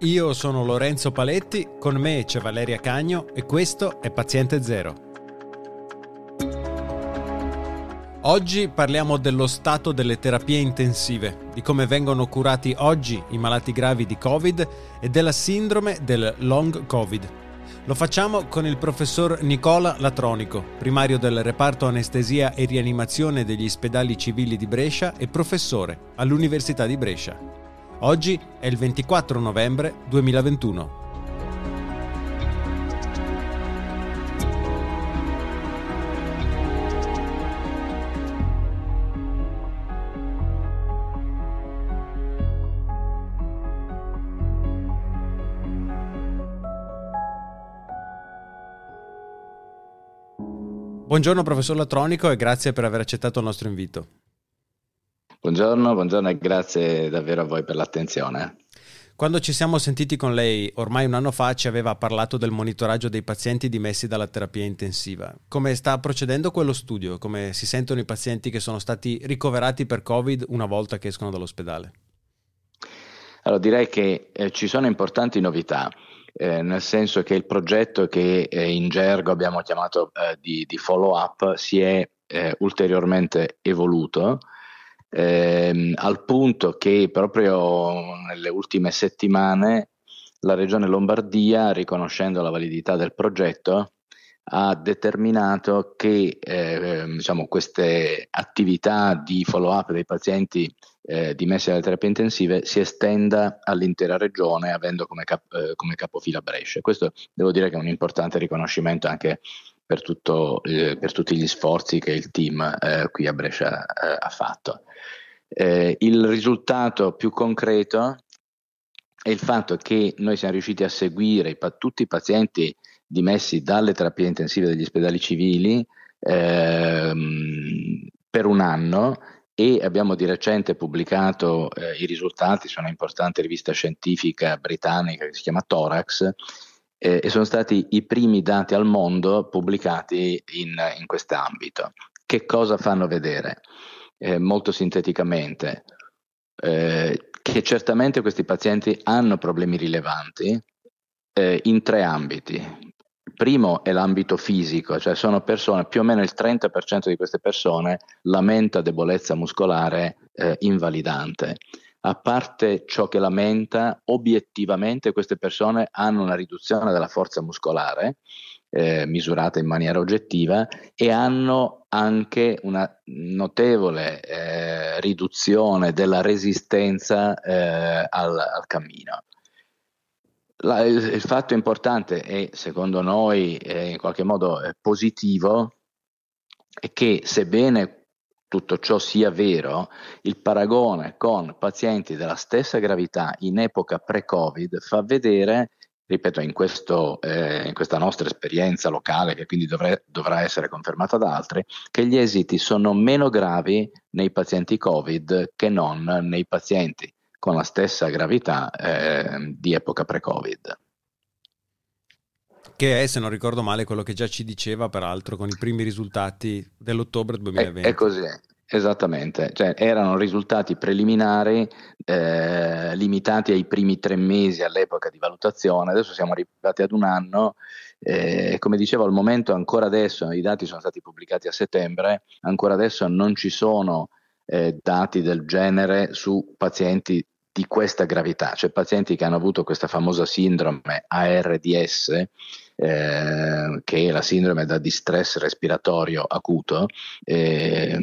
Io sono Lorenzo Paletti, con me c'è Valeria Cagno e questo è Paziente Zero. Oggi parliamo dello stato delle terapie intensive, di come vengono curati oggi i malati gravi di Covid e della sindrome del long Covid. Lo facciamo con il professor Nicola Latronico, primario del reparto anestesia e rianimazione degli ospedali civili di Brescia e professore all'Università di Brescia. Oggi è il 24 novembre 2021. Buongiorno professor Latronico e grazie per aver accettato il nostro invito. Buongiorno, buongiorno e grazie davvero a voi per l'attenzione. Quando ci siamo sentiti con lei ormai un anno fa ci aveva parlato del monitoraggio dei pazienti dimessi dalla terapia intensiva. Come sta procedendo quello studio? Come si sentono i pazienti che sono stati ricoverati per Covid una volta che escono dall'ospedale? Allora direi che eh, ci sono importanti novità eh, nel senso che il progetto che eh, in gergo abbiamo chiamato eh, di, di, follow up si è eh, ulteriormente evoluto ehm, al punto che proprio nelle ultime settimane la Regione Lombardia, riconoscendo la validità del progetto, ha determinato che eh, diciamo, queste attività di follow up dei pazienti eh, dimessi dalle terapie intensive si estenda all'intera regione avendo come, cap- eh, come capofila Brescia. Questo devo dire che è un importante riconoscimento anche per, tutto, eh, per tutti gli sforzi che il team eh, qui a Brescia eh, ha fatto. il risultato più concreto è il fatto che noi siamo riusciti a seguire i, tutti i pazienti dimessi dalle terapie intensive degli ospedali civili ehm, per un anno e abbiamo di recente pubblicato eh, i risultati su una importante rivista scientifica britannica che si chiama Thorax eh, e sono stati i primi dati al mondo pubblicati in, in quest'ambito. Che cosa fanno vedere? Eh, molto sinteticamente, eh, che certamente questi pazienti hanno problemi rilevanti eh, in tre ambiti primo è l'ambito fisico, cioè sono persone, più o meno il 30% di queste persone lamenta debolezza muscolare eh, invalidante. A parte ciò che lamenta, obiettivamente queste persone hanno una riduzione della forza muscolare, eh, misurata in maniera oggettiva, e hanno anche una notevole eh, riduzione della resistenza eh, al, al cammino. La, il, il, fatto importante e secondo noi in qualche modo eh, positivo è che sebbene tutto ciò sia vero, il paragone con pazienti della stessa gravità in epoca pre-Covid fa vedere, ripeto, in, questo, eh, in questa nostra esperienza locale, che quindi dovre, dovrà essere confermata da altri, che gli esiti sono meno gravi nei pazienti Covid che non nei pazienti con la stessa gravità eh, di epoca pre-Covid. Che è, se non ricordo male, quello che già ci diceva, peraltro, con i primi risultati dell'ottobre 2020. È, è così, esattamente. Cioè, erano risultati preliminari eh, limitati ai primi tre mesi all'epoca di valutazione, adesso siamo arrivati ad un anno. Eh, come dicevo, al momento, ancora adesso, i dati sono stati pubblicati a settembre, ancora adesso non ci sono eh, dati del genere su pazienti di questa gravità, cioè pazienti che hanno avuto questa famosa sindrome ARDS, eh, che è la sindrome da distress respiratorio acuto, eh,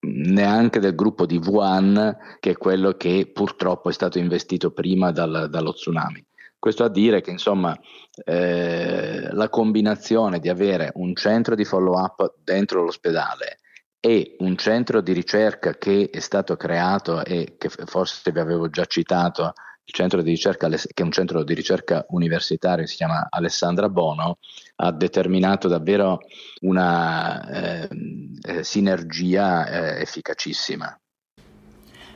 neanche del gruppo di Wuhan, che è quello che purtroppo è stato investito prima dal, dallo tsunami. Questo a dire che insomma eh, la combinazione di avere un centro di follow up dentro l'ospedale e un centro di ricerca che è stato creato e che forse vi avevo già citato, il centro di ricerca, che è un centro di ricerca universitario, si chiama Alessandra Bono, ha determinato davvero una eh, eh, sinergia eh, efficacissima.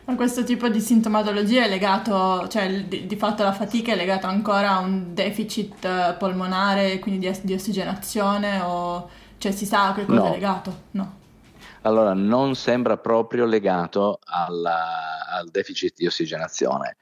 Ma questo tipo di sintomatologia è legato, cioè di, di, fatto la fatica è legata ancora a un deficit eh, polmonare, quindi di, di ossigenazione o cioè si sa a che cosa no. è legato? No. Allora, non sembra proprio legato alla, al deficit di ossigenazione.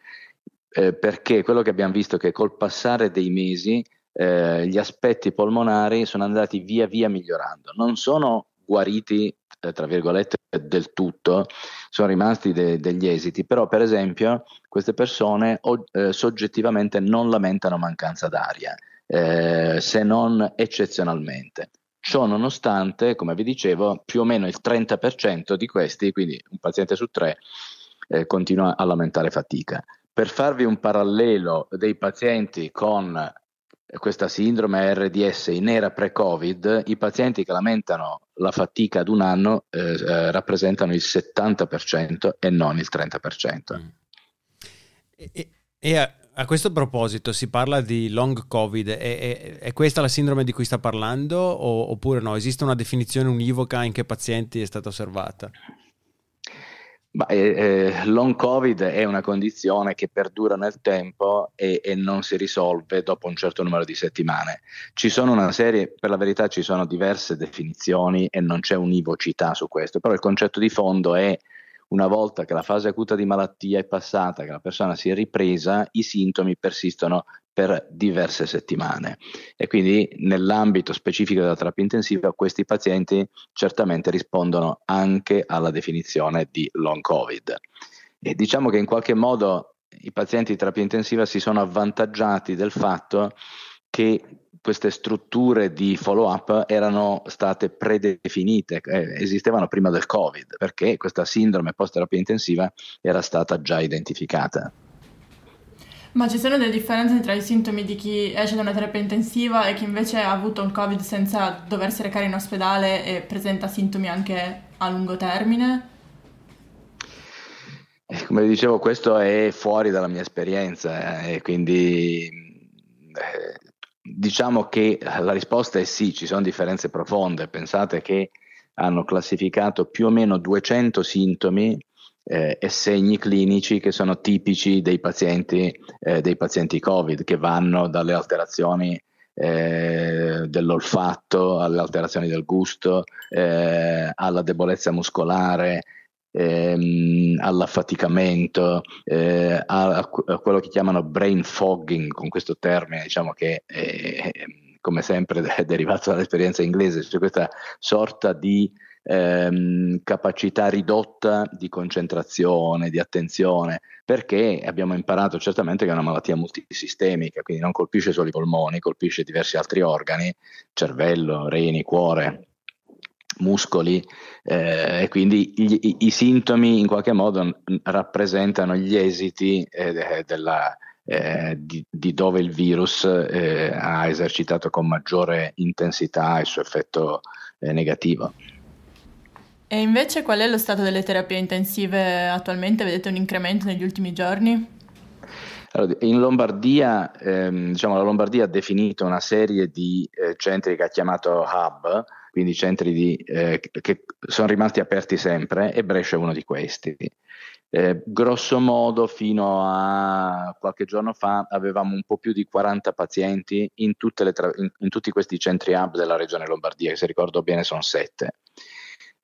Eh, perché quello che abbiamo visto è che col passare dei mesi eh, gli aspetti polmonari sono andati via via migliorando, non sono guariti eh, tra virgolette del tutto, sono rimasti de- degli esiti, però per esempio queste persone o- eh, soggettivamente non lamentano mancanza d'aria, eh, se non eccezionalmente. Ciò nonostante, come vi dicevo, più o meno il 30% di questi, quindi un paziente su tre, eh, continua a lamentare fatica. Per farvi un parallelo dei pazienti con questa sindrome RDS in era pre-Covid, i pazienti che lamentano la fatica ad un anno eh, eh, rappresentano il 70% e non il 30%. Mm. E, e a, a, questo proposito si parla di long Covid, è, è, è, questa la sindrome di cui sta parlando o, oppure no? Esiste una definizione univoca in che pazienti è stata osservata? Ma, eh, eh, long Covid è una condizione che perdura nel tempo e, e, non si risolve dopo un certo numero di settimane. Ci sono una serie, per la verità ci sono diverse definizioni e non c'è univocità su questo, però il concetto di fondo è una volta che la fase acuta di malattia è passata, che la persona si è ripresa, i sintomi persistono per diverse settimane e quindi nell'ambito specifico della terapia intensiva questi pazienti certamente rispondono anche alla definizione di long covid e diciamo che in qualche modo i pazienti di terapia intensiva si sono avvantaggiati del fatto che queste strutture di follow up erano state predefinite, eh, esistevano prima del Covid, perché questa sindrome post terapia intensiva era stata già identificata. Ma ci sono delle differenze tra i sintomi di chi esce da una terapia intensiva e chi invece ha avuto un Covid senza doversi recare in ospedale e presenta sintomi anche a lungo termine? Eh, come dicevo, questo è fuori dalla mia esperienza eh, e quindi eh, diciamo che la risposta è sì, ci sono differenze profonde. Pensate che hanno classificato più o meno 200 sintomi eh, e segni clinici che sono tipici dei pazienti, eh, dei pazienti Covid, che vanno dalle alterazioni eh, dell'olfatto alle alterazioni del gusto, eh, alla debolezza muscolare, ehm, all'affaticamento, eh, a, a, quello che chiamano brain fogging, con questo termine diciamo che è, come sempre è derivato dall'esperienza inglese, cioè questa sorta di ehm, capacità ridotta di concentrazione, di attenzione, perché abbiamo imparato certamente che è una malattia multisistemica, quindi non colpisce solo i polmoni, colpisce diversi altri organi, cervello, reni, cuore, muscoli eh, e quindi gli, i, i, sintomi in qualche modo rappresentano gli esiti eh, della, eh, di, di, dove il virus eh, ha esercitato con maggiore intensità il suo effetto eh, negativo. E invece qual è lo stato delle terapie intensive attualmente? Vedete un incremento negli ultimi giorni? Allora, in Lombardia, ehm, diciamo, la Lombardia ha definito una serie di eh, centri che ha chiamato hub, quindi centri di, eh, che sono rimasti aperti sempre e Brescia è uno di questi. Eh, grosso modo fino a qualche giorno fa avevamo un po' più di 40 pazienti in, tra- in, in tutti questi centri hub della regione Lombardia, che se ricordo bene sono sette.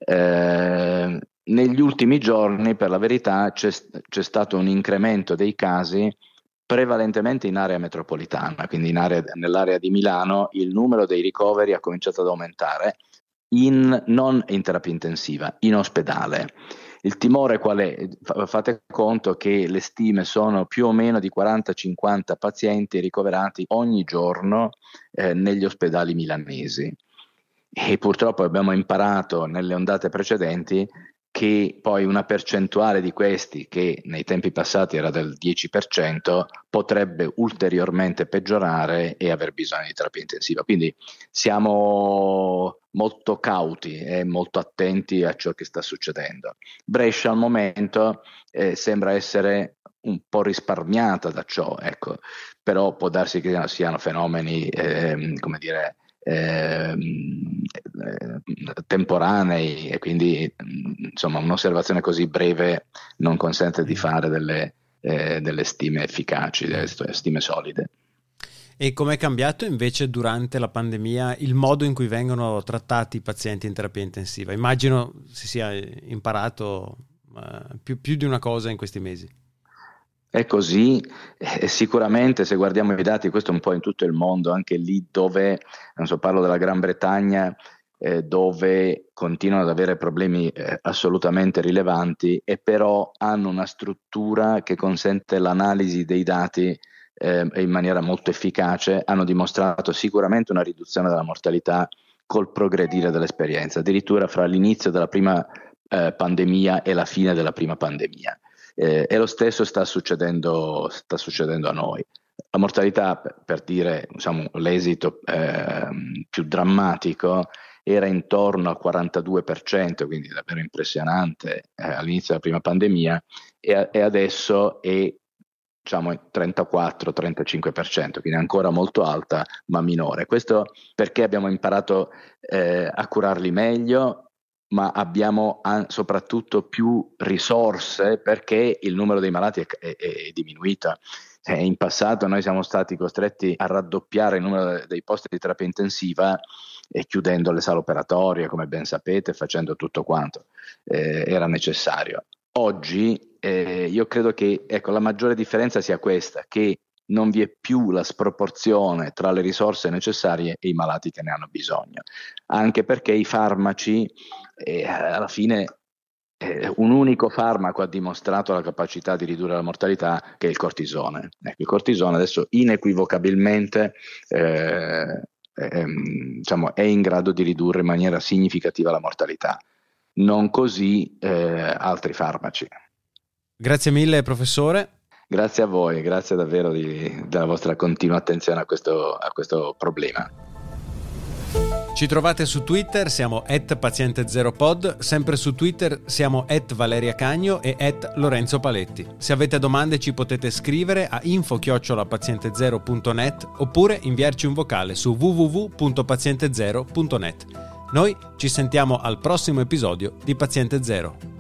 Eh, negli ultimi giorni, per la verità, c'è, c'è, stato un incremento dei casi prevalentemente in area metropolitana, quindi in area, nell'area di Milano il numero dei ricoveri ha cominciato ad aumentare, in, non in terapia intensiva, in ospedale. Il timore qual è? Fate conto che le stime sono più o meno di 40-50 pazienti ricoverati ogni giorno eh, negli ospedali milanesi e purtroppo abbiamo imparato nelle ondate precedenti che poi una percentuale di questi, che nei tempi passati era del 10%, potrebbe ulteriormente peggiorare e aver bisogno di terapia intensiva. Quindi siamo molto cauti e molto attenti a ciò che sta succedendo. Brescia al momento eh, sembra essere un po' risparmiata da ciò, ecco, però può darsi che siano fenomeni, eh, come dire, eh, temporanei e quindi insomma un'osservazione così breve non consente di fare delle, eh, delle stime efficaci, delle stime solide. E com'è cambiato invece durante la pandemia il modo in cui vengono trattati i pazienti in terapia intensiva? Immagino si sia imparato uh, più, più, di una cosa in questi mesi. È così, eh, sicuramente se guardiamo i dati, questo un po' in tutto il mondo, anche lì dove, non so, parlo della Gran Bretagna, eh, dove continuano ad avere problemi eh, assolutamente rilevanti e però hanno una struttura che consente l'analisi dei dati eh, in maniera molto efficace, hanno dimostrato sicuramente una riduzione della mortalità col progredire dell'esperienza, addirittura fra l'inizio della prima eh, pandemia e la fine della prima pandemia. Eh, e lo stesso sta succedendo, sta succedendo a noi. La mortalità, per dire diciamo, l'esito eh, più drammatico, era intorno al 42%, quindi davvero impressionante eh, all'inizio della prima pandemia, e, e adesso è diciamo 34-35%, quindi ancora molto alta ma minore. Questo perché abbiamo imparato eh, a curarli meglio, ma abbiamo soprattutto più risorse perché il numero dei malati è, è, è diminuito. Eh, in passato noi siamo stati costretti a raddoppiare il numero dei posti di terapia intensiva e chiudendo le sale operatorie, come ben sapete, facendo tutto quanto eh, era necessario. Oggi eh, io credo che ecco, la maggiore differenza sia questa, che non vi è più la sproporzione tra le risorse necessarie e i malati che ne hanno bisogno, anche perché i farmaci eh, alla fine eh, un unico farmaco ha dimostrato la capacità di ridurre la mortalità, che è il cortisone. Ecco, il cortisone adesso inequivocabilmente eh, ehm, diciamo, è in grado di ridurre in maniera significativa la mortalità, non così eh, altri farmaci. Grazie mille professore. Grazie a voi, grazie davvero di, della vostra continua attenzione a questo, a questo problema. Ci trovate su Twitter, siamo at paziente0pod, sempre su Twitter siamo at Valeria Cagno e at Lorenzo Paletti. Se avete domande ci potete scrivere a info-paziente0.net oppure inviarci un vocale su www.paziente0.net. Noi ci sentiamo al prossimo episodio di Paziente Zero.